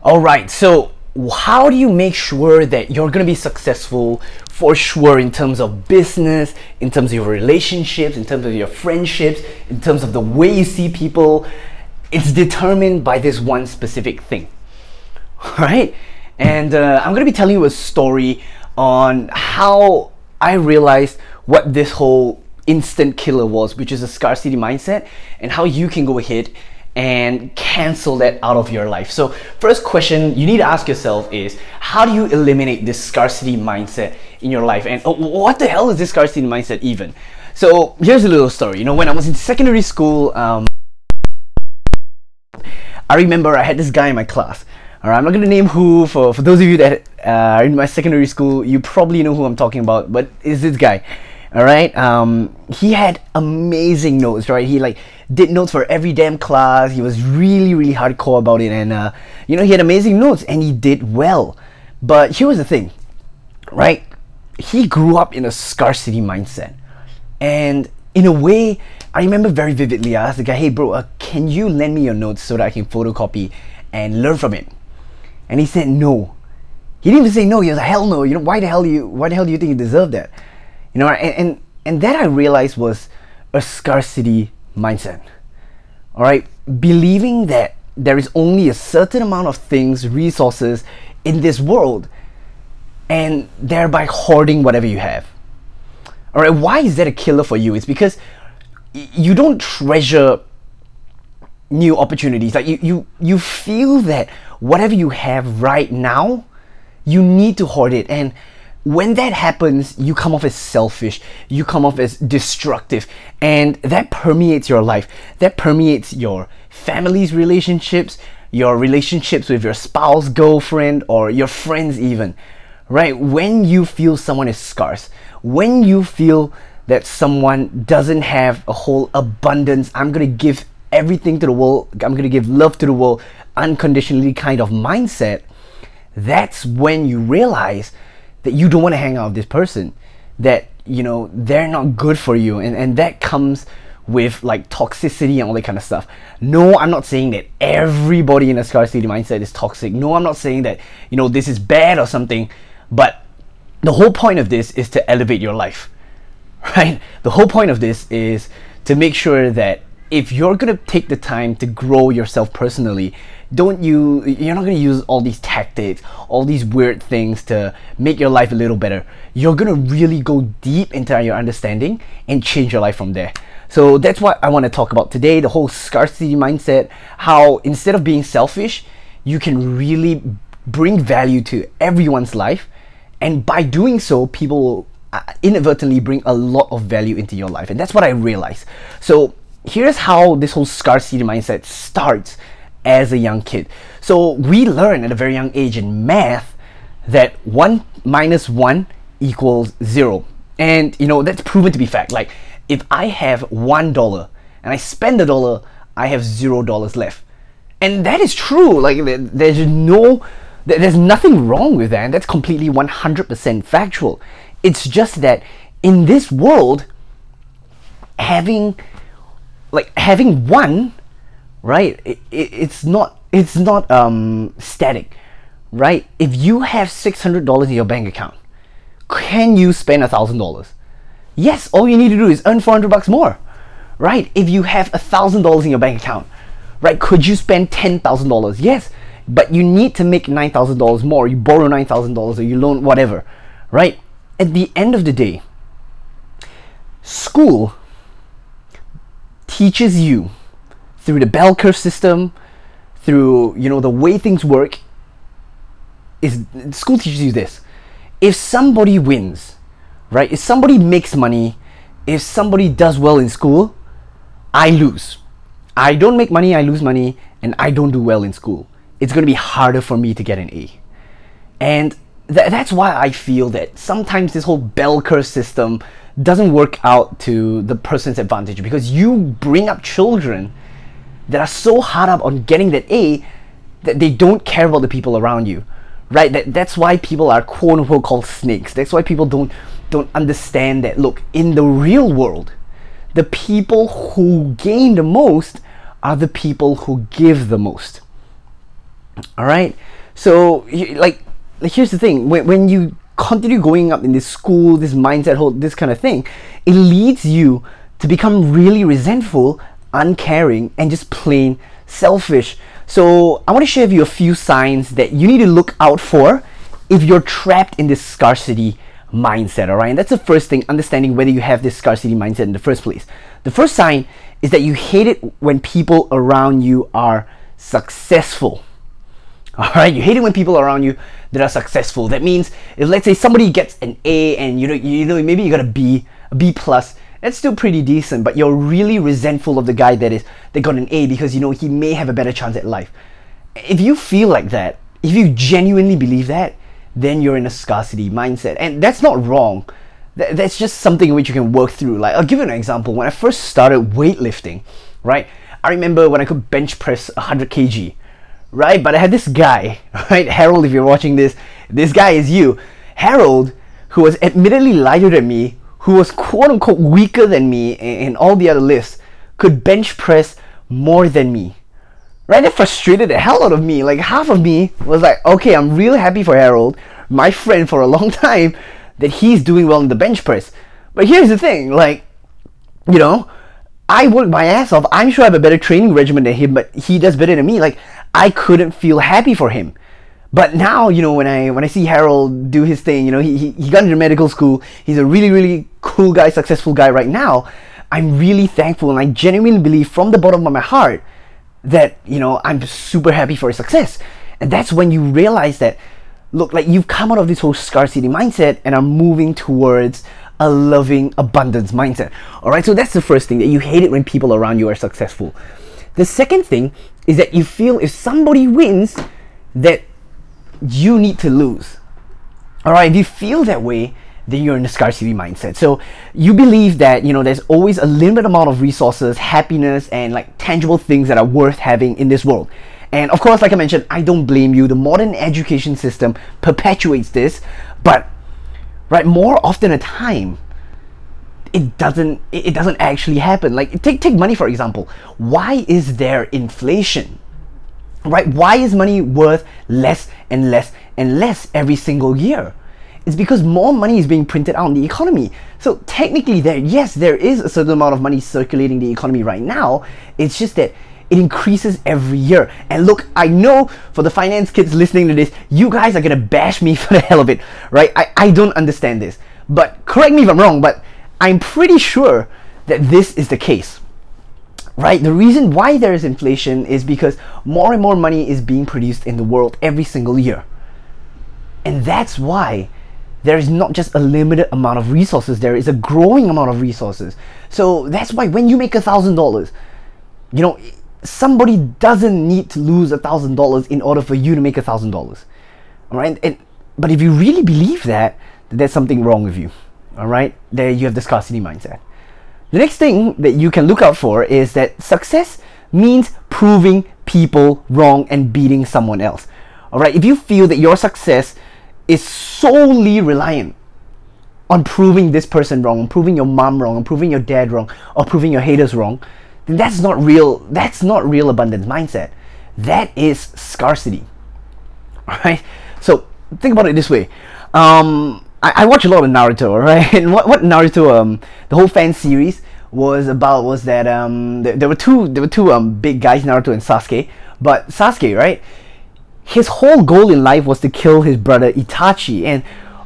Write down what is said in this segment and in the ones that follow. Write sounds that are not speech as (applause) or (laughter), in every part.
All right, so how do you make sure that you're going to be successful for sure in terms of business, in terms of your relationships, in terms of your friendships, in terms of the way you see people? It's determined by this one specific thing, (laughs) right? And uh, I'm going to be telling you a story on how I realized what this whole instant killer was, which is a scarcity mindset, and how you can go ahead and cancel that out of your life. So, first question you need to ask yourself is how do you eliminate this scarcity mindset in your life? And oh, what the hell is this scarcity mindset even? So, here's a little story. You know, when I was in secondary school, um, I remember I had this guy in my class. All right, I'm not gonna name who. For for those of you that uh, are in my secondary school, you probably know who I'm talking about. But is this guy? all right um, he had amazing notes right he like did notes for every damn class. He was really really hardcore about it. And uh, you know he had amazing notes and he did well. But here was the thing right? He grew up in a scarcity mindset. And in a way i remember very vividly i asked the guy hey bro uh, can you lend me your notes so that i can photocopy and learn from it? And he said no. He didn't even say no. He was like hell no. You know why the hell do you why the hell do you think you deserve that? You know, and, and, and that I realized was a scarcity mindset. All right, believing that there is only a certain amount of things, resources in this world, and thereby hoarding whatever you have. All right, why is that a killer for you? It's because you don't treasure new opportunities. Like you, you, you feel that whatever you have right now, you need to hoard it, and when that happens, you come off as selfish, you come off as destructive, and that permeates your life. That permeates your family's relationships, your relationships with your spouse, girlfriend, or your friends, even. Right? When you feel someone is scarce, when you feel that someone doesn't have a whole abundance, I'm gonna give everything to the world, I'm gonna give love to the world unconditionally kind of mindset, that's when you realize that you don't want to hang out with this person that you know they're not good for you and and that comes with like toxicity and all that kind of stuff. No, I'm not saying that everybody in a scarcity mindset is toxic. No, I'm not saying that, you know, this is bad or something, but the whole point of this is to elevate your life. (laughs) Right? The whole point of this is to make sure that if you're to take the time to grow yourself personally, don't you you're not to use all these tactics all these weird things to make your life a little better. You're to really go deep into your understanding and change your life from there. So that's what i want to talk about today the whole scarcity mindset how instead of being selfish you can really bring value to everyone's life. And by doing so people will uh, inadvertently bring a lot of value into your life. And that's what i realized. So here's how this whole scarcity mindset starts as a young kid. So we learn at a very young age in math that 1 minus 1 equals 0. And you know, that's proven to be fact. Like if I have $1 and I spend a dollar, I have $0 left. And that is true. Like there's no there's nothing wrong with that. And that's completely 100% factual. It's just that in this world having like having one right? It, it, it's not it's not um, static, right? If you have six hundred dollars in your bank account, can you spend a thousand dollars? Yes. All you need to do is earn four hundred bucks more, right? If you have a thousand dollars in your bank account, right? Could you spend ten thousand dollars? Yes. But you need to make nine thousand dollars more. You borrow nine thousand dollars or you loan whatever, right? At the end of the day, school teaches you through the bell curve system, through you know the way things work, is school teaches you this. If somebody wins, right? If somebody makes money, if somebody does well in school, I lose. I don't make money, I lose money, and I don't do well in school. It's going to be harder for me to get an A. And th- that's why I feel that sometimes this whole bell curve system doesn't work out to the person's advantage because you bring up children that are so hard up on getting that A that they don't care about the people around you. Right? That that's why people are quote unquote called snakes. That's why people don't don't understand that look, in the real world, the people who gain the most are the people who give the most. All right. So like, here's the thing: when when you continue going up in this school, this mindset, whole this kind of thing, it leads you to become really resentful, uncaring, and just plain selfish. So I want to share with you a few signs that you need to look out for if you're trapped in this scarcity mindset, all right? And that's the first thing, understanding whether you have this scarcity mindset in the first place. The first sign is that you hate it when people around you are successful. All right, you hate it when people around you that are successful. That means if let's say somebody gets an A and you know you know maybe you got a B, a B plus, that's still pretty decent, but you're really resentful of the guy that is that got an A because you know he may have a better chance at life. If you feel like that, if you genuinely believe that, then you're in a scarcity mindset. And that's not wrong. that's just something which you can work through. Like I'll give you an example. When I first started weightlifting, right? I remember when I could bench press 100 kg right? But I had this guy, (laughs) right? Harold, if you're watching this, this guy is you. Harold, who was admittedly lighter than me, who was quote unquote weaker than me in, all the other lifts, could bench press more than me. Right? That frustrated the hell out of me. Like half of me was like, okay, I'm really happy for Harold, my friend for a (laughs) long time, that he's doing well in the bench press. But here's the thing, like, you know, I work my ass off. I'm sure I have a better training regimen than him, but he does better than me. Like, I couldn't feel happy for him. But now, you know, when I when I see Harold do his thing, you know, he, he, he got into medical school. He's a really, really cool guy, successful guy right now. I'm really thankful and I genuinely believe from the bottom of my heart that, you know, I'm super happy for his success. And that's when you realize that, look, like you've come out of this whole scarcity mindset and are moving towards a loving abundance mindset. All right, so that's the first thing that you hate it when people around you are successful. The second thing is that you feel if somebody wins, that you need to lose. All right, if you feel that way, then you're in a scarcity mindset. So you believe that you know there's always a limited amount of resources, happiness, and like tangible things that are worth having in this world. And of course, like I mentioned, I don't blame you. The modern education system perpetuates this, but right, more often a time, it doesn't it doesn't actually happen. Like take take money for example. Why is there inflation? Right? Why is money worth less and less and less every single year? It's because more money is being printed out in the economy. So technically there yes there is a certain amount of money circulating the economy right now. It's just that it increases every year. And look, I know for the finance kids listening to this, you guys are gonna bash me (laughs) for the hell of it, right? I, I don't understand this. But correct me if I'm wrong, but I'm pretty sure that this is the case. Right? The reason why there is inflation is because more and more money is being produced in the world every single year. And that's why there is not just a limited amount of resources, there is a growing amount of resources. So that's why when you make a thousand dollars, you know, somebody doesn't need to lose a thousand dollars in order for you to make a thousand dollars. All right? And but if you really believe that, there's something wrong with you. All right, there you have the scarcity mindset. The next thing that you can look out for is that success means proving people wrong and beating someone else. All right, if you feel that your success is solely reliant on proving this person wrong, on proving your mom wrong, on proving your dad wrong, or proving your haters wrong, then that's not real. That's not real abundance mindset. That is scarcity. All right. So think about it this way. Um, I, I watch a lot of Naruto, (laughs) right? And what, what Naruto, um, the whole fan series was about was that um, there, there were two there were two um big guys, Naruto and Sasuke. But Sasuke, right? His whole goal in life was to kill his brother Itachi, and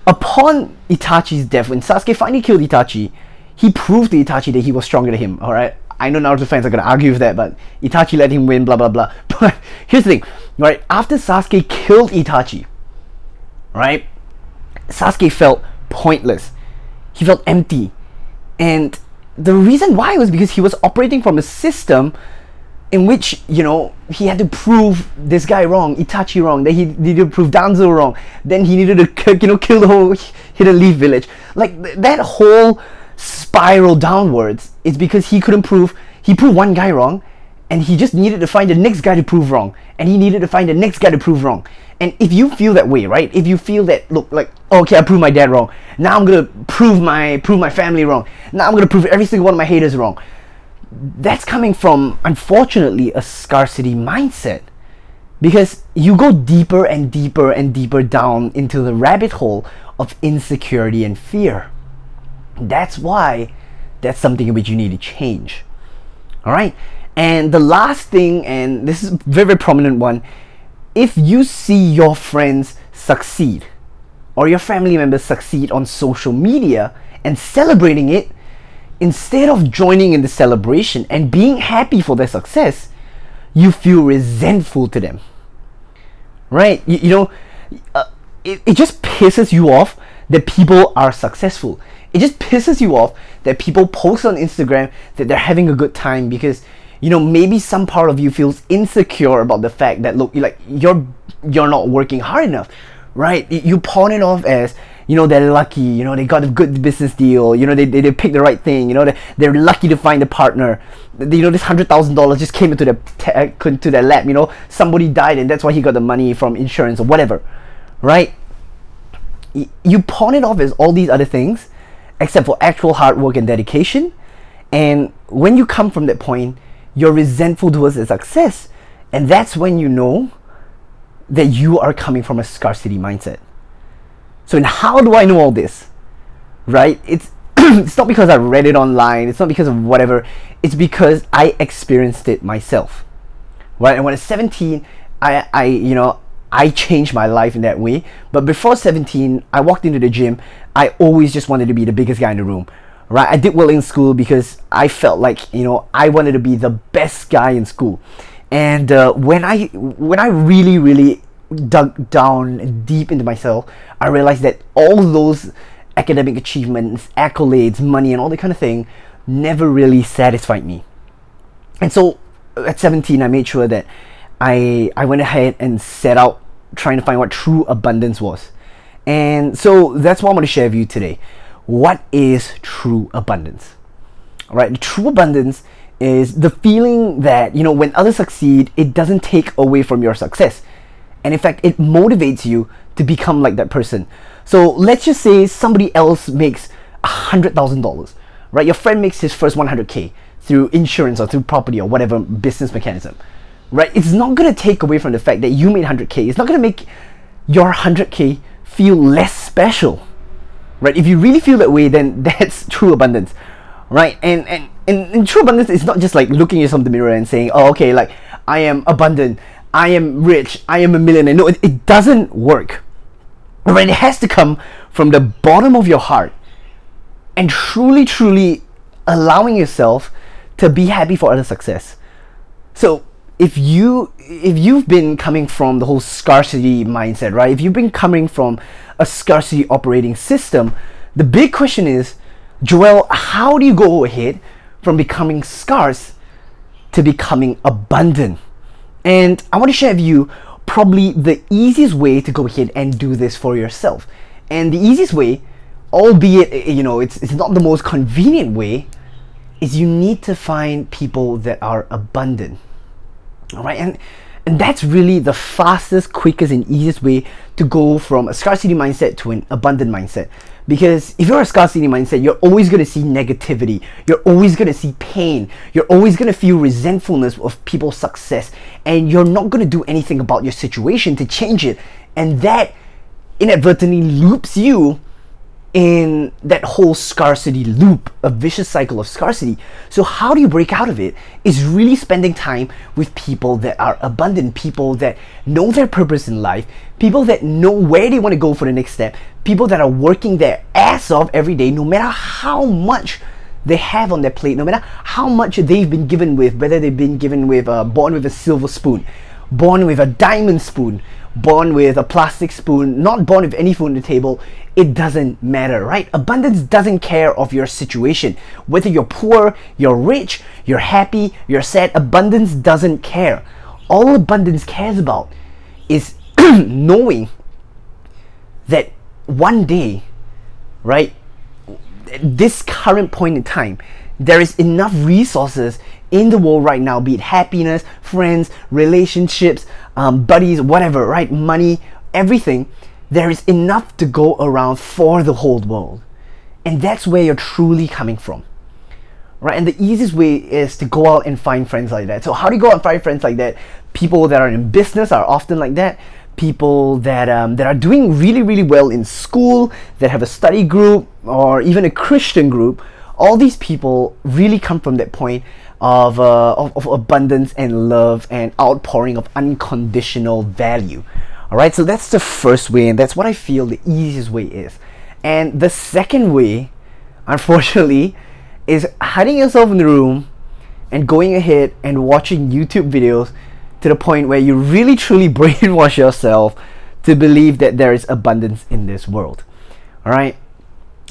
upon Itachi's death, when Sasuke finally killed Itachi, he proved to Itachi that he was stronger than him. All right. I know Naruto fans are gonna argue with that, but Itachi let him win, blah blah blah. (laughs) But here's the thing, right? After Sasuke killed Itachi, right? Sasuke felt pointless. He felt empty. And the reason why was because he was operating from a system in which, you know, he had to prove this guy wrong, Itachi wrong, then he needed to prove Danzo wrong, then he needed to, (laughs) you know, kill the whole (laughs) Hidden Leaf village. Like, th- that whole spiral downwards is because he couldn't prove, he proved one guy wrong, and he just needed to find the next guy to prove wrong, and he needed to find the next guy to prove wrong. And if you feel that way, right? If you feel that, look, like, okay, I proved my dad wrong. Now I'm gonna prove my prove my family wrong. Now I'm gonna prove every single one of my haters wrong. That's coming from, unfortunately, a scarcity mindset. because you go deeper and deeper and deeper down into the rabbit hole of insecurity and fear. That's why that's something in which you need to change. All right. And the last thing, and this is very, very prominent one, if you see your friends succeed or your family members succeed on social media and celebrating it, instead of joining in the celebration and being happy for their success, you feel resentful to them. Right? You, you know, uh, it, it just pisses you off that people are successful. It just pisses you off that people post on Instagram that they're having a good time because you know maybe some part of you feels insecure about the fact that look like you're you're not working hard enough right? You pawn it off as you know they're lucky you know they got a good business deal you know they, they, they picked the right thing you know they, they're lucky to find a partner. You know this hundred thousand dollars just came into their te- uh, to their lap you know somebody died and that's why he got the money from insurance or whatever right? You pawn it off as all these other things except for actual hard work and dedication. And when you come from that point you're resentful towards the success. And that's when you know that you are coming from a scarcity mindset. So, and how do I know all this? Right? It's (clears throat) it's not because I read it online, it's not because of whatever, it's because I experienced it myself. Right? And when I was 17, I, I you know, I changed my life in that way. But before 17, I walked into the gym, I always just wanted to be the biggest guy in the room right? I did well in school because I felt like you know I wanted to be the best guy in school, and uh, when I when I really really dug down deep into myself, I realized that all those academic achievements, accolades, money, and all that kind of thing never really satisfied me. And so at 17, I made sure that I I went ahead and set out trying to find what true abundance was. And so that's what I'm going to share with you today what is true abundance? All right, true abundance is the feeling that, you know, when others succeed, it doesn't take away from your success. And in fact, it motivates you to become like that person. So let's just say somebody else makes a $100,000, right? Your friend makes his first 100K through insurance or through property or whatever business mechanism, right? It's not going to take away from the fact that you made 100K. It's not going to make your 100K feel less special right? If you really feel that way, then (laughs) that's true abundance, right? And and and, and true abundance is not just like looking yourself in the mirror and saying, oh, okay, like I am abundant, I am rich, I am a millionaire. No, it, it doesn't work. Right? It has to come from the bottom of your heart and truly, truly allowing yourself to be happy for other success. So if you if you've been coming from the whole scarcity mindset, right? If you've been coming from a scarcity operating system, the big question is, Joel, how do you go ahead from becoming scarce to becoming abundant? And I want to share with you probably the easiest way to go ahead and do this for yourself. And the easiest way, albeit eh, you know it's, it's not the most convenient way, is you need to find people that are abundant. All right, and and that's really the fastest, quickest, and easiest way to go from a scarcity mindset to an abundant mindset. Because if you're a scarcity mindset, you're always going to see negativity. You're always going to see pain. You're always going to feel resentfulness of people's success. And you're not going to do anything about your situation to change it. And that inadvertently loops you in that whole scarcity loop, a vicious cycle of scarcity. So, how do you break out of it? Is really spending time with people that are abundant, people that know their purpose in life, people that know where they want to go for the next step, people that are working their ass off every day, no matter how much they have on their plate, no matter how much they've been given with, whether they've been given with, uh, born with a silver spoon, born with a diamond spoon, born with a plastic spoon, not born with any food on the table, it doesn't matter, right? Abundance doesn't care of your situation. Whether you're poor, you're rich, you're happy, you're sad, abundance doesn't care. All abundance cares about is (clears throat) knowing that one day, right, this current point in time, there is enough resources in the world right now, be it happiness, friends, relationships, um, buddies, whatever, right? Money, everything. There is enough to go around for the whole world. And that's where you're truly coming from. Right? And the easiest way is to go out and find friends like that. So, how do you go out and find friends like that? people that are in business are often like that people that um, that are doing really really well in school that have a study group or even a christian group all these people really come from that point of, uh, of, of abundance and love and outpouring of unconditional value all right so that's the first way and that's what i feel the easiest way is and the second way (laughs) unfortunately is hiding yourself in the room and going ahead and watching youtube videos to the point where you really truly (laughs) brainwash yourself to believe that there is abundance in this world. All right.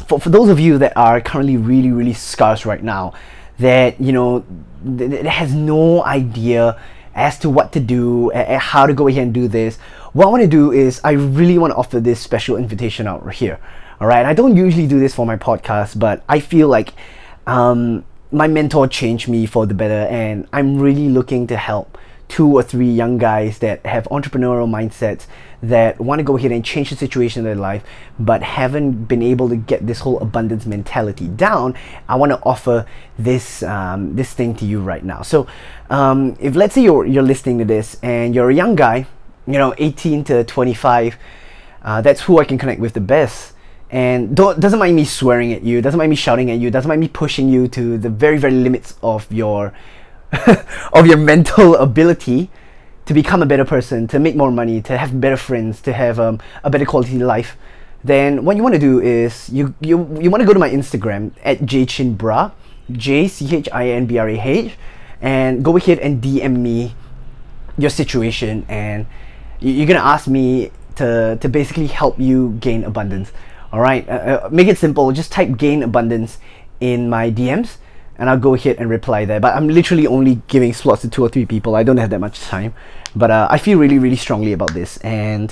For, for those of you that are currently really, really scarce right now, that, you know, that has no idea as to what to do, and how to go ahead and do this, what I want to do is I really want to offer this special invitation out here. All right. I don't usually do this for my podcast, but I feel like um, my mentor changed me for the better, and I'm really looking to help two or three young guys that have entrepreneurial mindsets that want to go ahead and change the situation in their life but haven't been able to get this whole abundance mentality down i want to offer this um, this thing to you right now. So um, if let's say you're you're listening to this and you're a young guy you know 18 to 25 uh, that's who i can connect with the best. And doesn't mind me swearing at you doesn't mind me shouting at you doesn't mind me pushing you to the very very limits of your (laughs) of your mental ability to become a better person, to make more money, to have better friends, to have um, a better quality life, then what you want to do is you you you want to go to my Instagram at jchinbrah, J C H I N B R A H, and go ahead and DM me your situation, and you're gonna ask me to to basically help you gain abundance. All right, uh, uh, make it simple. Just type gain abundance in my DMs and I'll go ahead and reply there. But I'm literally only giving slots to two or three people. I don't have that much time. But uh, I feel really, really strongly about this. And,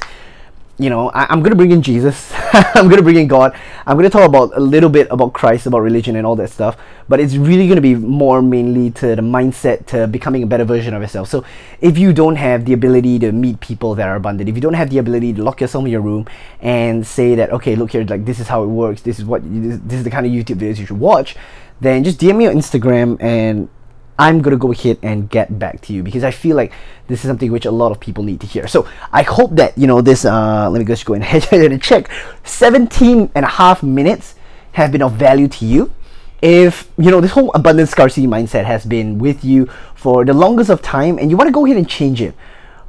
you know, I, am going to bring in Jesus. (laughs) I'm going to bring in God. I'm going to talk about a little bit about Christ, about religion, and all that stuff. But it's really going to be more mainly to the mindset, to becoming a better version of yourself. So if you don't have the ability to meet people that are abundant, if you don't have the ability to lock yourself in your room and say that, okay, look here, like this is how it works, this is what, this, this is the kind of YouTube videos you should watch then just DM me on Instagram and I'm gonna go ahead and get back to you because I feel like this is something which a lot of people need to hear. So I hope that you know this. Uh, let me just go ahead and (laughs) check. 17 and a half minutes have been of value to you. If you know this whole abundance scarcity mindset has been with you for the longest of time, and you want to go ahead and change it,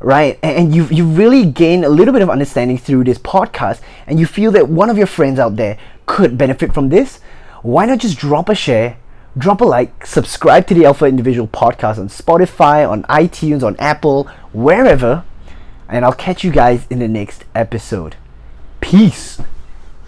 right? And you you really gain a little bit of understanding through this podcast, and you feel that one of your friends out there could benefit from this why not just drop a share, drop a like, subscribe to the Alpha Individual podcast on Spotify, on iTunes, on Apple, wherever, and I'll catch you guys in the next episode. Peace.